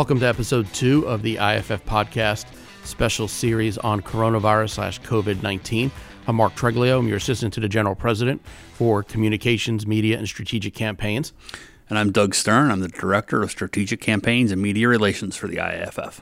Welcome to episode two of the IAFF podcast special series on coronavirus slash COVID 19. I'm Mark Treglia. I'm your assistant to the general president for communications, media, and strategic campaigns. And I'm Doug Stern. I'm the director of strategic campaigns and media relations for the IAFF.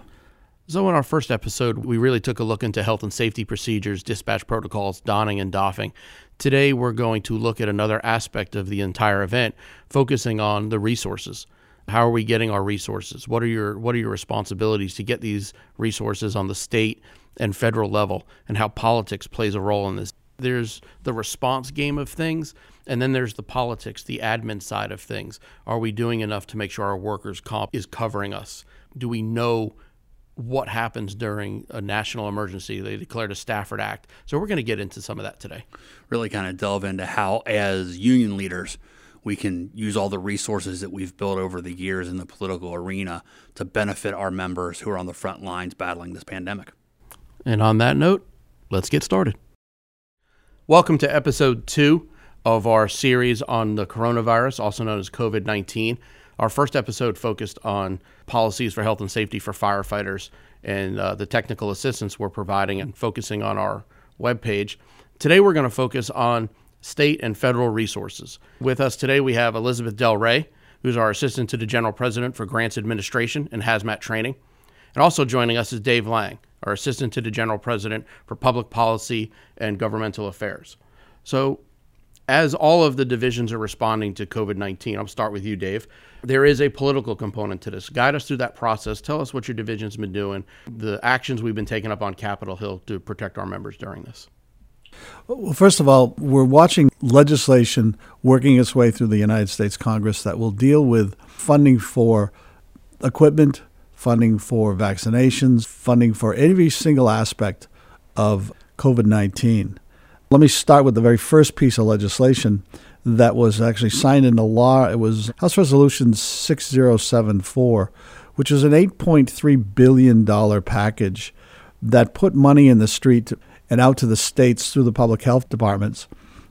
So, in our first episode, we really took a look into health and safety procedures, dispatch protocols, donning and doffing. Today, we're going to look at another aspect of the entire event, focusing on the resources. How are we getting our resources? What are your what are your responsibilities to get these resources on the state and federal level, and how politics plays a role in this? There's the response game of things, and then there's the politics, the admin side of things. Are we doing enough to make sure our workers' comp is covering us? Do we know what happens during a national emergency. They declared a Stafford Act. So we're going to get into some of that today. Really kind of delve into how, as union leaders, we can use all the resources that we've built over the years in the political arena to benefit our members who are on the front lines battling this pandemic. And on that note, let's get started. Welcome to episode two of our series on the coronavirus, also known as COVID 19. Our first episode focused on policies for health and safety for firefighters and uh, the technical assistance we're providing and focusing on our webpage. Today, we're going to focus on state and federal resources. With us today, we have Elizabeth Del Re, who's our assistant to the general president for grants administration and hazmat training. And also joining us is Dave Lang, our assistant to the general president for public policy and governmental affairs. So, as all of the divisions are responding to COVID 19, I'll start with you, Dave. There is a political component to this. Guide us through that process. Tell us what your division's been doing, the actions we've been taking up on Capitol Hill to protect our members during this. Well, first of all, we're watching legislation working its way through the United States Congress that will deal with funding for equipment, funding for vaccinations, funding for every single aspect of COVID 19. Let me start with the very first piece of legislation that was actually signed into law. It was House Resolution 6074, which is an $8.3 billion package that put money in the street and out to the states through the public health departments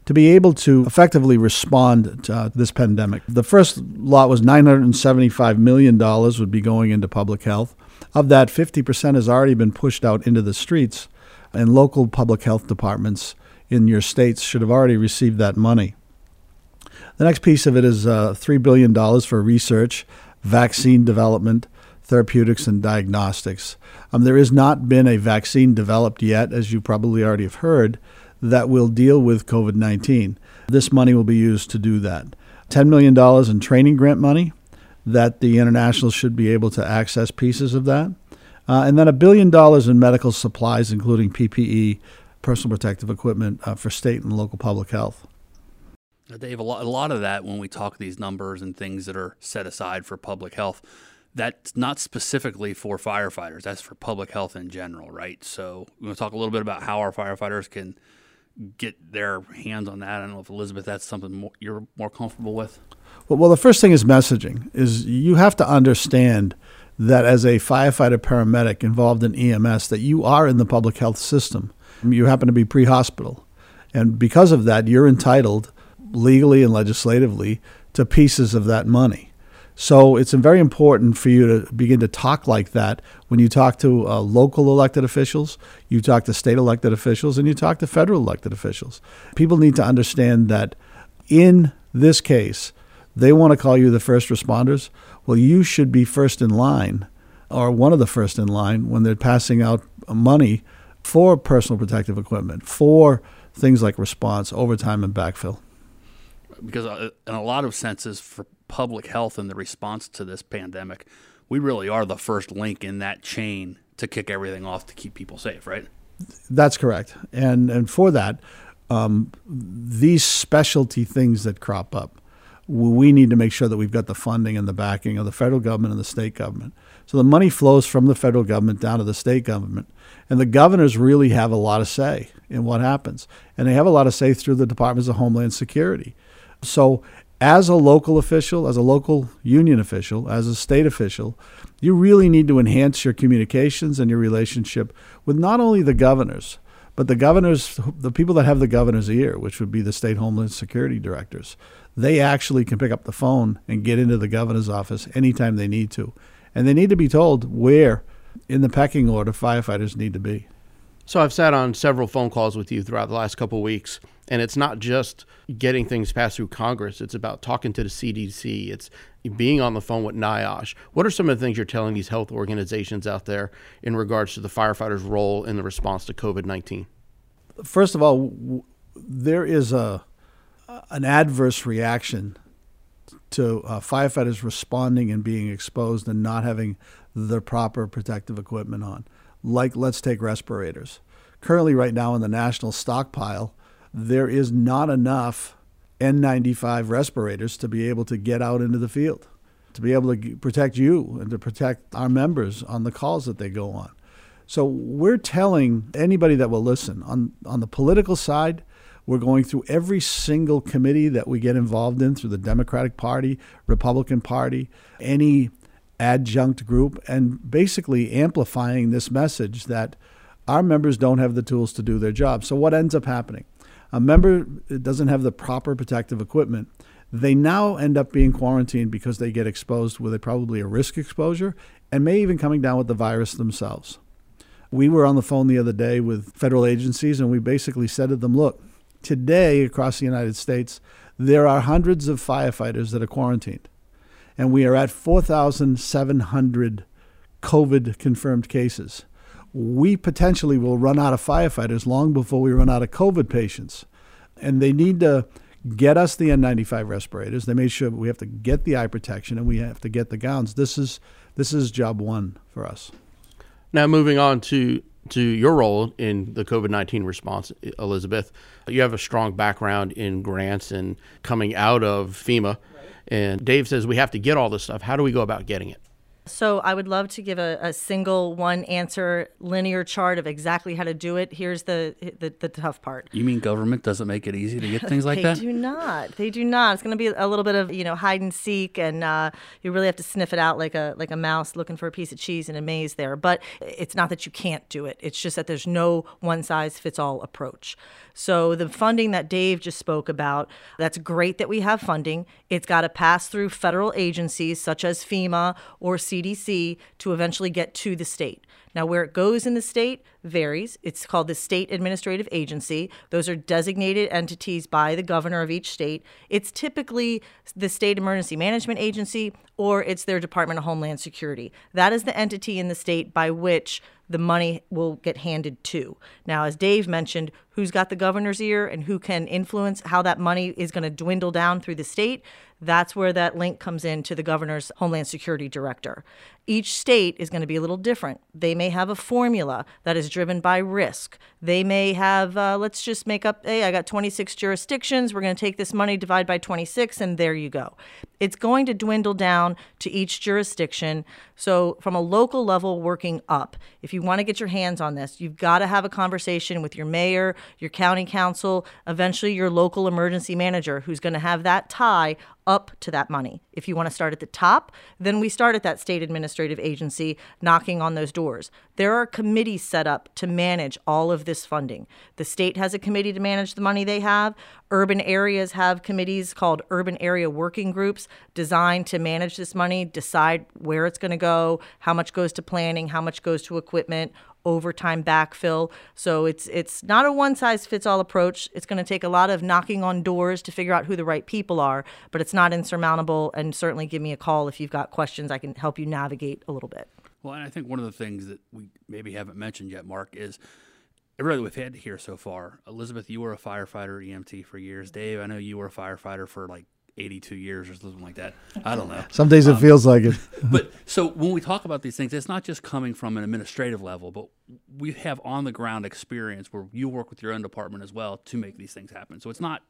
to be able to effectively respond to uh, this pandemic. The first lot was $975 million would be going into public health. Of that, 50% has already been pushed out into the streets, and local public health departments in your states should have already received that money. The next piece of it is uh, $3 billion for research, vaccine development, therapeutics, and diagnostics. Um, there has not been a vaccine developed yet, as you probably already have heard, that will deal with COVID 19. This money will be used to do that. $10 million in training grant money that the internationals should be able to access pieces of that. Uh, and then a billion dollars in medical supplies, including PPE, personal protective equipment uh, for state and local public health. Dave, a lot, a lot of that when we talk these numbers and things that are set aside for public health, that's not specifically for firefighters. That's for public health in general, right? So we want to talk a little bit about how our firefighters can get their hands on that. I don't know if Elizabeth, that's something more, you're more comfortable with. Well, well, the first thing is messaging. Is you have to understand that as a firefighter paramedic involved in EMS, that you are in the public health system. You happen to be pre-hospital, and because of that, you're entitled legally and legislatively to pieces of that money. So it's very important for you to begin to talk like that when you talk to uh, local elected officials, you talk to state elected officials, and you talk to federal elected officials. People need to understand that in this case, they want to call you the first responders. Well, you should be first in line or one of the first in line when they're passing out money for personal protective equipment, for things like response, overtime, and backfill because uh, in a lot of senses for public health and the response to this pandemic, we really are the first link in that chain to kick everything off to keep people safe, right? That's correct. And and for that, um, these specialty things that crop up, we need to make sure that we've got the funding and the backing of the federal government and the state government. So the money flows from the federal government down to the state government. And the governors really have a lot of say in what happens. And they have a lot of say through the Departments of Homeland Security. So, as a local official, as a local union official, as a state official, you really need to enhance your communications and your relationship with not only the governors, but the governors, the people that have the governor's ear, which would be the state homeland security directors. They actually can pick up the phone and get into the governor's office anytime they need to And they need to be told where in the pecking order firefighters need to be. So I've sat on several phone calls with you throughout the last couple of weeks, and it's not just getting things passed through Congress. It's about talking to the CDC. It's being on the phone with NIOSH. What are some of the things you're telling these health organizations out there in regards to the firefighters' role in the response to COVID 19? First of all, there is a an adverse reaction to uh, firefighters responding and being exposed and not having the proper protective equipment on like let's take respirators. Currently, right now in the national stockpile, there is not enough N95 respirators to be able to get out into the field, to be able to protect you and to protect our members on the calls that they go on. So we're telling anybody that will listen on, on the political side, we're going through every single committee that we get involved in through the Democratic Party, Republican Party, any adjunct group and basically amplifying this message that our members don't have the tools to do their job. So, what ends up happening? A member doesn't have the proper protective equipment. They now end up being quarantined because they get exposed with a, probably a risk exposure and may even coming down with the virus themselves. We were on the phone the other day with federal agencies and we basically said to them, look, today across the United States, there are hundreds of firefighters that are quarantined and we are at 4,700 COVID confirmed cases. We potentially will run out of firefighters long before we run out of COVID patients. And they need to get us the N95 respirators. They made sure we have to get the eye protection and we have to get the gowns. This is this is job one for us. Now moving on to to your role in the COVID 19 response, Elizabeth. You have a strong background in grants and coming out of FEMA. And Dave says we have to get all this stuff. How do we go about getting it? So I would love to give a, a, single one answer linear chart of exactly how to do it. Here's the, the, the tough part. You mean government doesn't make it easy to get things like they that? They do not. They do not. It's going to be a little bit of you know hide and seek, and uh, you really have to sniff it out like a like a mouse looking for a piece of cheese in a maze there. But it's not that you can't do it. It's just that there's no one size fits all approach. So the funding that Dave just spoke about, that's great that we have funding. It's got to pass through federal agencies such as FEMA or CDC to eventually get to the state. Now, where it goes in the state varies. It's called the State Administrative Agency. Those are designated entities by the governor of each state. It's typically the State Emergency Management Agency or it's their Department of Homeland Security. That is the entity in the state by which the money will get handed to. Now, as Dave mentioned, who's got the governor's ear and who can influence how that money is going to dwindle down through the state, that's where that link comes in to the governor's Homeland Security Director. Each state is going to be a little different. They may have a formula that is driven by risk. They may have, uh, let's just make up, hey, I got 26 jurisdictions. We're going to take this money, divide by 26, and there you go. It's going to dwindle down to each jurisdiction. So, from a local level, working up, if you want to get your hands on this, you've got to have a conversation with your mayor, your county council, eventually your local emergency manager who's going to have that tie up to that money. If you want to start at the top, then we start at that state administrative agency knocking on those doors. There are committees set up to manage all of this funding. The state has a committee to manage the money they have. Urban areas have committees called urban area working groups designed to manage this money, decide where it's going to go, how much goes to planning, how much goes to equipment, overtime backfill. So it's it's not a one size fits all approach. It's going to take a lot of knocking on doors to figure out who the right people are, but it's not insurmountable. And certainly give me a call if you've got questions. I can help you navigate a little bit. Well, and I think one of the things that we maybe haven't mentioned yet, Mark, is everybody we've had here so far. Elizabeth, you were a firefighter EMT for years. Dave, I know you were a firefighter for like 82 years or something like that. I don't know. Some days it um, feels like it. but so when we talk about these things, it's not just coming from an administrative level, but we have on the ground experience where you work with your own department as well to make these things happen. So it's not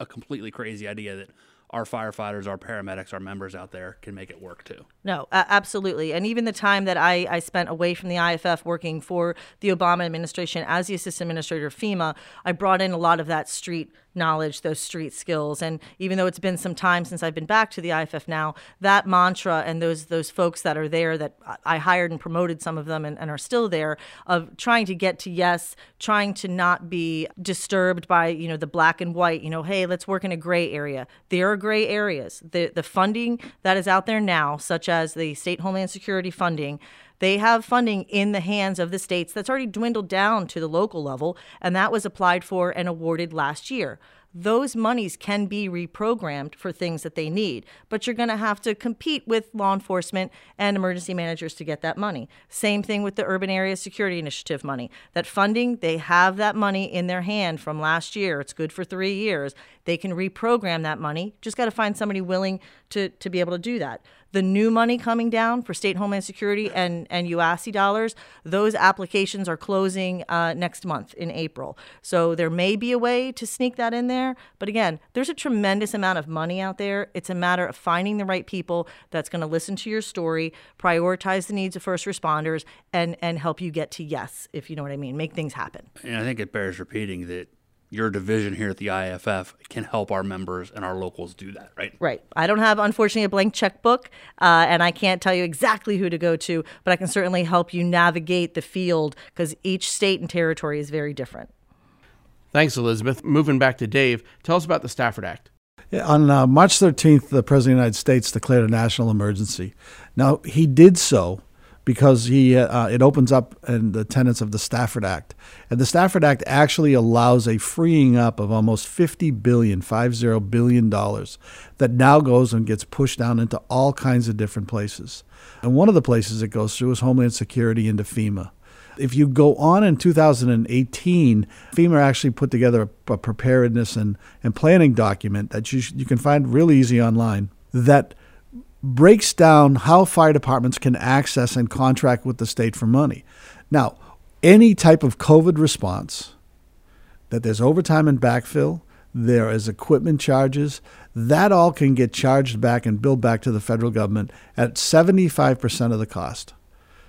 a completely crazy idea that our firefighters, our paramedics, our members out there can make it work too. No, absolutely. And even the time that I, I spent away from the IAFF working for the Obama administration as the assistant administrator of FEMA, I brought in a lot of that street knowledge, those street skills. And even though it's been some time since I've been back to the IAFF now, that mantra and those those folks that are there that I hired and promoted some of them and, and are still there of trying to get to yes, trying to not be disturbed by, you know, the black and white, you know, hey, let's work in a gray area. There are gray areas. The the funding that is out there now, such as the state homeland security funding, they have funding in the hands of the states that's already dwindled down to the local level, and that was applied for and awarded last year those monies can be reprogrammed for things that they need, but you're going to have to compete with law enforcement and emergency managers to get that money. Same thing with the Urban Area Security Initiative money. That funding, they have that money in their hand from last year. It's good for three years. They can reprogram that money. Just got to find somebody willing to, to be able to do that the new money coming down for state homeland security and, and UASI dollars, those applications are closing uh, next month in April. So there may be a way to sneak that in there. But again, there's a tremendous amount of money out there. It's a matter of finding the right people that's going to listen to your story, prioritize the needs of first responders, and, and help you get to yes, if you know what I mean, make things happen. And I think it bears repeating that your division here at the IAFF can help our members and our locals do that, right? Right. I don't have, unfortunately, a blank checkbook, uh, and I can't tell you exactly who to go to, but I can certainly help you navigate the field because each state and territory is very different. Thanks, Elizabeth. Moving back to Dave, tell us about the Stafford Act. On uh, March 13th, the President of the United States declared a national emergency. Now, he did so because he uh, it opens up and the tenets of the Stafford Act. And the Stafford Act actually allows a freeing up of almost 50 billion, 50 billion dollars that now goes and gets pushed down into all kinds of different places. And one of the places it goes through is Homeland Security into FEMA. If you go on in 2018, FEMA actually put together a, preparedness and, and planning document that you, you can find really easy online that breaks down how fire departments can access and contract with the state for money. Now, any type of COVID response, that there's overtime and backfill, there is equipment charges, that all can get charged back and billed back to the federal government at 75% of the cost.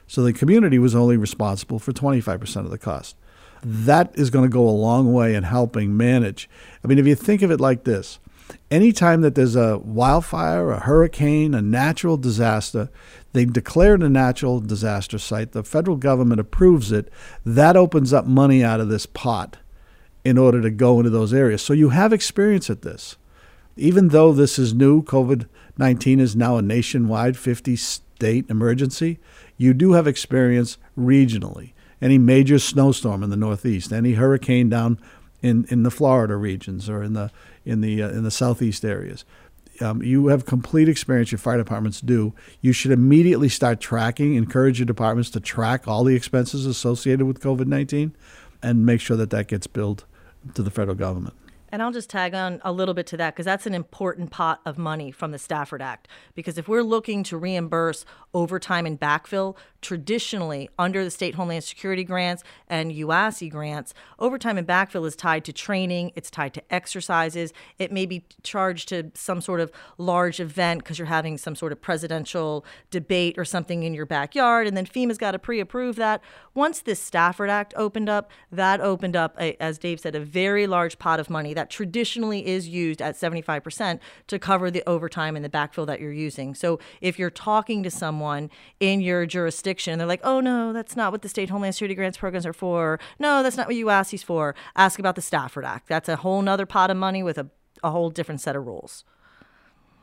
So the community was only responsible for 25% of the cost. That is going to go a long way in helping manage. I mean, if you think of it like this, anytime that there's a wildfire, a hurricane, a natural disaster, they declare it a natural disaster site. The federal government approves it. That opens up money out of this pot in order to go into those areas. So you have experience at this. Even though this is new, COVID 19 is now a nationwide 50 state emergency, you do have experience regionally. Any major snowstorm in the Northeast, any hurricane down in, in the Florida regions or in the in the uh, in the southeast areas. Um, you have complete experience. Your fire departments do. You should immediately start tracking. Encourage your departments to track all the expenses associated with COVID nineteen, and make sure that that gets billed to the federal government. And I'll just tag on a little bit to that because that's an important pot of money from the Stafford Act. Because if we're looking to reimburse overtime and backfill, traditionally under the state Homeland Security grants and UASI grants, overtime and backfill is tied to training, it's tied to exercises, it may be charged to some sort of large event because you're having some sort of presidential debate or something in your backyard, and then FEMA's got to pre approve that. Once this Stafford Act opened up, that opened up, a, as Dave said, a very large pot of money that traditionally is used at 75% to cover the overtime and the backfill that you're using. So if you're talking to someone in your jurisdiction and they're like, oh no, that's not what the state Homeland Security grants programs are for. No, that's not what UASI's for. Ask about the Stafford Act. That's a whole nother pot of money with a, a whole different set of rules.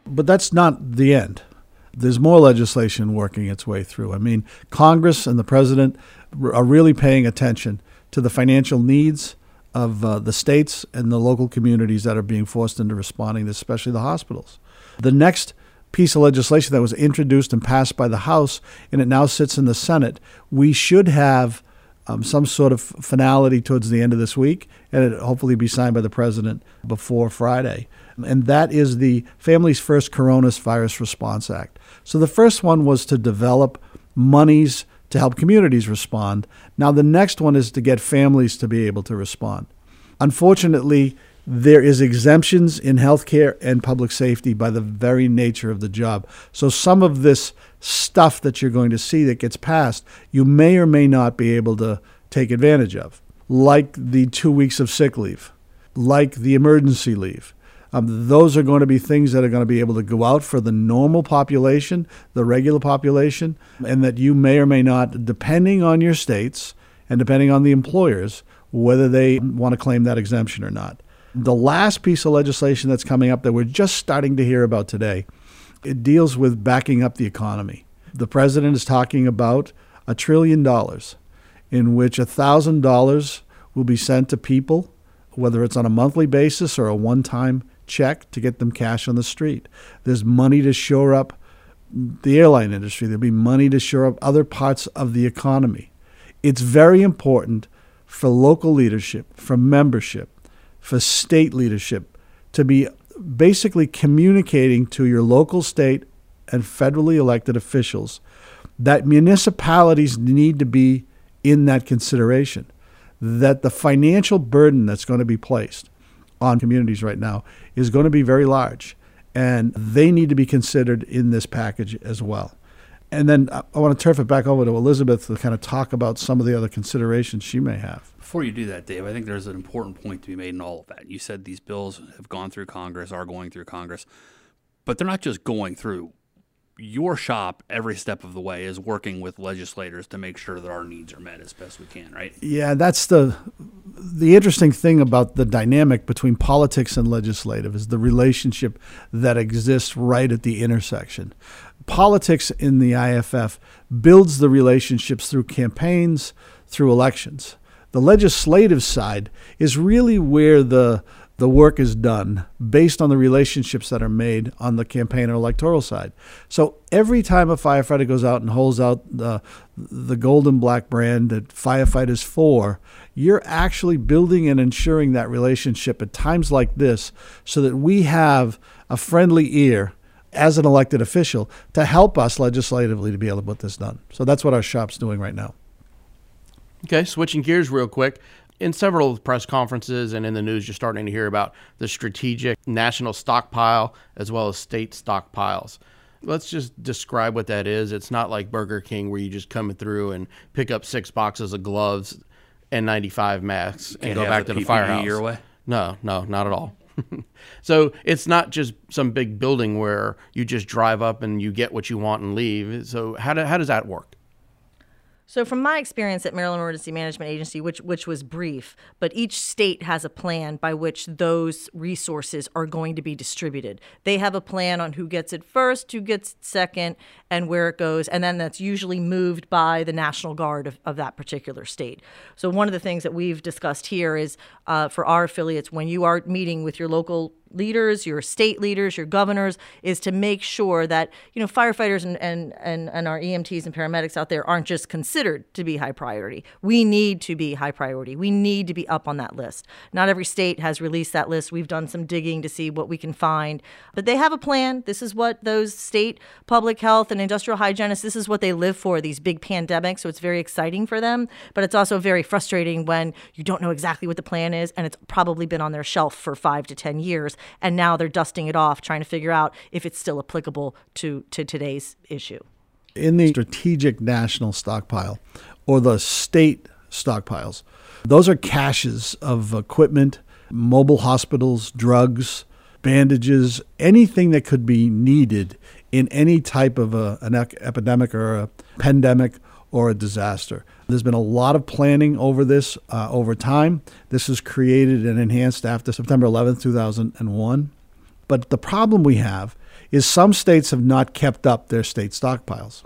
But that's not the end there's more legislation working its way through. I mean, Congress and the president are really paying attention to the financial needs of uh, the states and the local communities that are being forced into responding, especially the hospitals. The next piece of legislation that was introduced and passed by the House, and it now sits in the Senate, we should have um, some sort of finality towards the end of this week, and it hopefully be signed by the president before Friday. And that is the Families First Coronavirus Response Act. So the first one was to develop monies to help communities respond. Now, the next one is to get families to be able to respond. Unfortunately, there is exemptions in healthcare and public safety by the very nature of the job. So some of this stuff that you're going to see that gets passed, you may or may not be able to take advantage of, like the two weeks of sick leave. like the emergency leave. Um, those are going to be things that are going to be able to go out for the normal population, the regular population, and that you may or may not, depending on your states and depending on the employers, whether they want to claim that exemption or not. The last piece of legislation that's coming up that we're just starting to hear about today, it deals with backing up the economy. The president is talking about a trillion dollars in which $1,000 will be sent to people, whether it's on a monthly basis or a one time check to get them cash on the street. There's money to shore up the airline industry, there'll be money to shore up other parts of the economy. It's very important for local leadership, for membership, for state leadership to be basically communicating to your local, state, and federally elected officials that municipalities need to be in that consideration, that the financial burden that's going to be placed on communities right now is going to be very large, and they need to be considered in this package as well. And then I want to turn it back over to Elizabeth to kind of talk about some of the other considerations she may have. Before you do that, Dave, I think there's an important point to be made in all of that. You said these bills have gone through Congress, are going through Congress, but they're not just going through your shop every step of the way is working with legislators to make sure that our needs are met as best we can, right? Yeah, that's the the interesting thing about the dynamic between politics and legislative is the relationship that exists right at the intersection. Politics in the IAFF builds the relationships through campaigns, through elections. The legislative side is really where the the work is done based on the relationships that are made on the campaign or electoral side. So every time a firefighter goes out and holds out the the golden black brand that firefighters for, you're actually building and ensuring that relationship at times like this so that we have a friendly ear as an elected official to help us legislatively to be able to put this done. So that's what our shop's doing right now. Okay, switching gears real quick in several press conferences and in the news, you're starting to hear about the strategic national stockpile as well as state stockpiles. Let's just describe what that is. It's not like Burger King where you just come through and pick up six boxes of gloves and 95 masks and go back the to the PPE firehouse. your way? No, no, not at all. so it's not just some big building where you just drive up and you get what you want and leave. So how, do, how does that work? So, from my experience at Maryland Emergency Management Agency, which which was brief, but each state has a plan by which those resources are going to be distributed. They have a plan on who gets it first, who gets it second, and where it goes, and then that's usually moved by the National Guard of, of that particular state. So, one of the things that we've discussed here is uh, for our affiliates, when you are meeting with your local leaders, your state leaders, your governors, is to make sure that you know firefighters and, and, and, and our EMTs and paramedics out there aren't just considered to be high priority. We need to be high priority. We need to be up on that list. Not every state has released that list. We've done some digging to see what we can find, but they have a plan. This is what those state public health and industrial hygienists. This is what they live for. These big pandemics. So it's very exciting for them, but it's also very frustrating when you don't know exactly what the plan is, and it's probably been on their shelf for five to ten years and now they're dusting it off, trying to figure out if it's still applicable to, to today's issue. In the strategic national stockpile or the state stockpiles, those are caches of equipment, mobile hospitals, drugs, bandages, anything that could be needed in any type of a, an epidemic or a pandemic or a disaster. There's been a lot of planning over this uh, over time. This was created and enhanced after September 11th, 2001. But the problem we have is some states have not kept up their state stockpiles.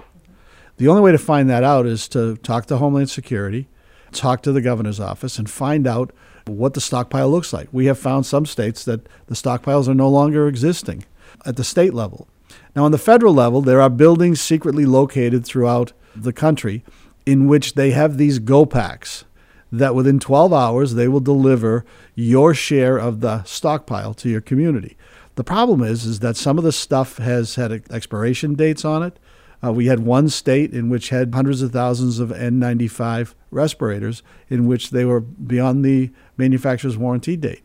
The only way to find that out is to talk to Homeland Security, talk to the governor's office, and find out what the stockpile looks like. We have found some states that the stockpiles are no longer existing at the state level. Now, on the federal level, there are buildings secretly located throughout the country in which they have these go packs that within 12 hours they will deliver your share of the stockpile to your community. The problem is is that some of the stuff has had expiration dates on it. Uh, we had one state in which had hundreds of thousands of N95 respirators in which they were beyond the manufacturer's warranty date.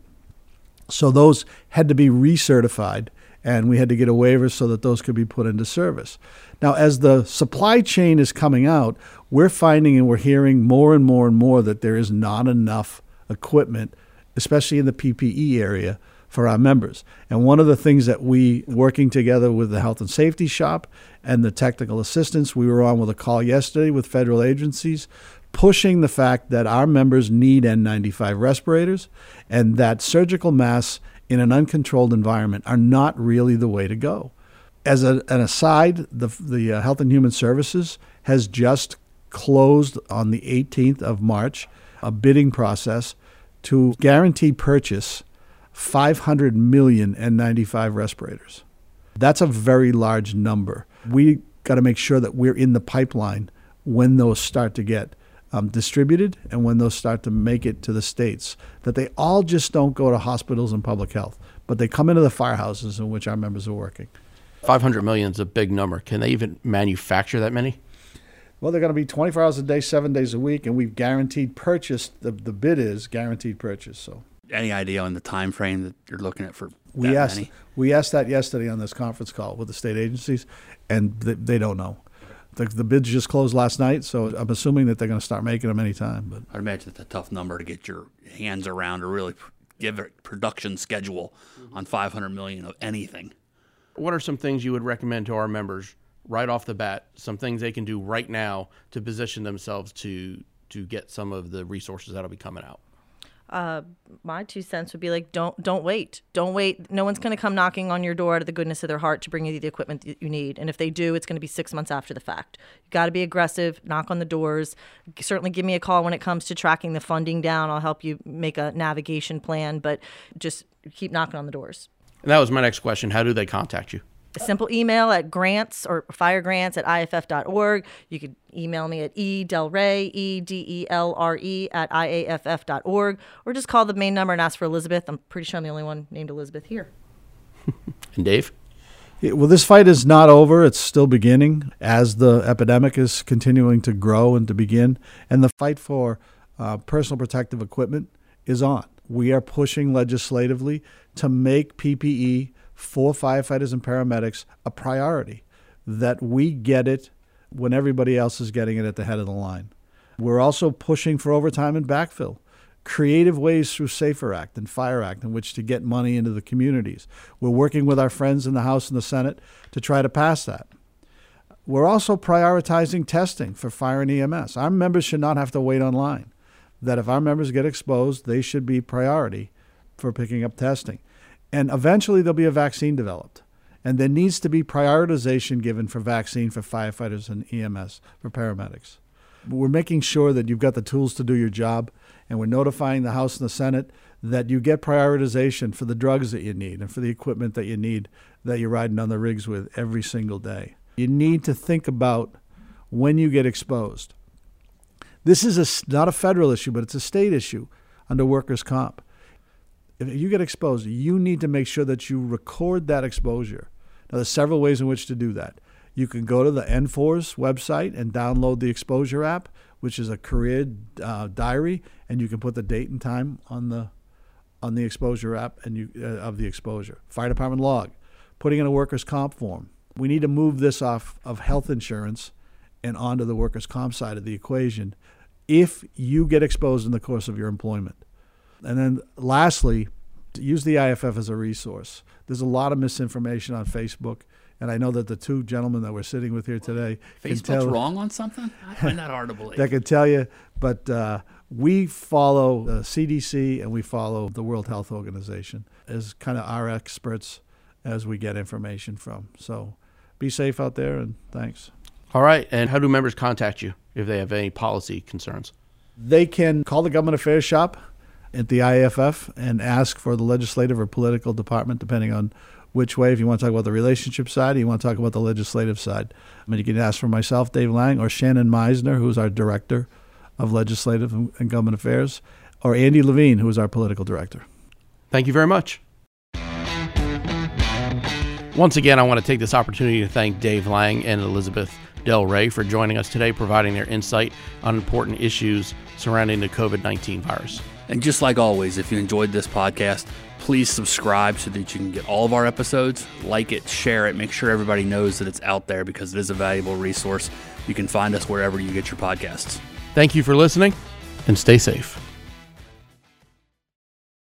So those had to be recertified and we had to get a waiver so that those could be put into service. Now, as the supply chain is coming out, we're finding and we're hearing more and more and more that there is not enough equipment especially in the PPE area for our members. And one of the things that we, working together with the health and safety shop and the technical assistance, we were on with a call yesterday with federal agencies pushing the fact that our members need N95 respirators and that surgical masks in an uncontrolled environment are not really the way to go. As a, an aside, the, the uh, Health and Human Services has just closed on the 18th of March a bidding process to guarantee purchase 500 million N95 respirators. That's a very large number. We got to make sure that we're in the pipeline when those start to get um, distributed and when those start to make it to the states. That they all just don't go to hospitals and public health, but they come into the firehouses in which our members are working. 500 million is a big number. Can they even manufacture that many? Well, they're going to be 24 hours a day, seven days a week, and we've guaranteed purchase. The, the bid is guaranteed purchase. So, any idea on the time frame that you're looking at for we asked many? we asked that yesterday on this conference call with the state agencies, and they, they don't know. The, the, bids just closed last night, so I'm assuming that they're going to start making them anytime. But I'd imagine it's a tough number to get your hands around or really give a production schedule mm-hmm. on 500 million of anything. What are some things you would recommend to our members right off the bat? Some things they can do right now to position themselves to to get some of the resources that'll be coming out. Uh, my two cents would be like don't don't wait. Don't wait. No one's going to come knocking on your door out of the goodness of their heart to bring you the equipment that you need. And if they do it's going to be six months after the fact. You got to be aggressive knock on the doors. Certainly give me a call when it comes to tracking the funding down. I'll help you make a navigation plan but just keep knocking on the doors. And that was my next question. How do they contact you a simple email at grants or fire grants at iaff.org. You could email me at edelre, E-D-E-L-R-E at IAFF.org, or just call the main number and ask for Elizabeth. I'm pretty sure I'm the only one named Elizabeth here. and Dave? Yeah, well, this fight is not over. It's still beginning as the epidemic is continuing to grow and to begin. And the fight for uh, personal protective equipment is on. We are pushing legislatively to make PPE for firefighters and paramedics a priority, that we get it when everybody else is getting it at the head of the line. We're also pushing for overtime and backfill, creative ways through SAFER Act and FIRE Act in which to get money into the communities. We're working with our friends in the House and the Senate to try to pass that. We're also prioritizing testing for fire and EMS. Our members should not have to wait online. That if our members get exposed, they should be priority for picking up testing. And eventually there'll be a vaccine developed. And there needs to be prioritization given for vaccine for firefighters and EMS, for paramedics. We're making sure that you've got the tools to do your job, and we're notifying the House and the Senate that you get prioritization for the drugs that you need and for the equipment that you need that you're riding on the rigs with every single day. You need to think about when you get exposed. This is a, not a federal issue, but it's a state issue under workers' comp if you get exposed, you need to make sure that you record that exposure. Now, there's several ways in which to do that. You can go to the NFORS website and download the exposure app, which is a career uh, diary, and you can put the date and time on the on the exposure app and you uh, of the exposure. Fire department log, putting in a workers' comp form. We need to move this off of health insurance and onto the workers' comp side of the equation if you get exposed in the course of your employment. And then lastly, use the IAFF as a resource. There's a lot of misinformation on Facebook. And I know that the two gentlemen that we're sitting with here today Facebook's can tell, wrong on something. I find that hard to believe. that can tell you, but uh, we follow the CDC and we follow the World Health Organization as kind of our experts as we get information from. So be safe out there and thanks. All right. And how do members contact you if they have any policy concerns? They can call the Government Affairs Shop at the IAFF and ask for the legislative or political department, depending on which way. If you want to talk about the relationship side, you want to talk about the legislative side. I mean, you can ask for myself, Dave Lang, or Shannon Meisner, who's our director of legislative and government affairs, or Andy Levine, who is our political director. Thank you very much. Once again, I want to take this opportunity to thank Dave Lang and Elizabeth Del Re for joining us today, providing their insight on important issues surrounding the COVID 19 virus. And just like always, if you enjoyed this podcast, please subscribe so that you can get all of our episodes. Like it, share it, make sure everybody knows that it's out there because it is a valuable resource. You can find us wherever you get your podcasts. Thank you for listening and stay safe.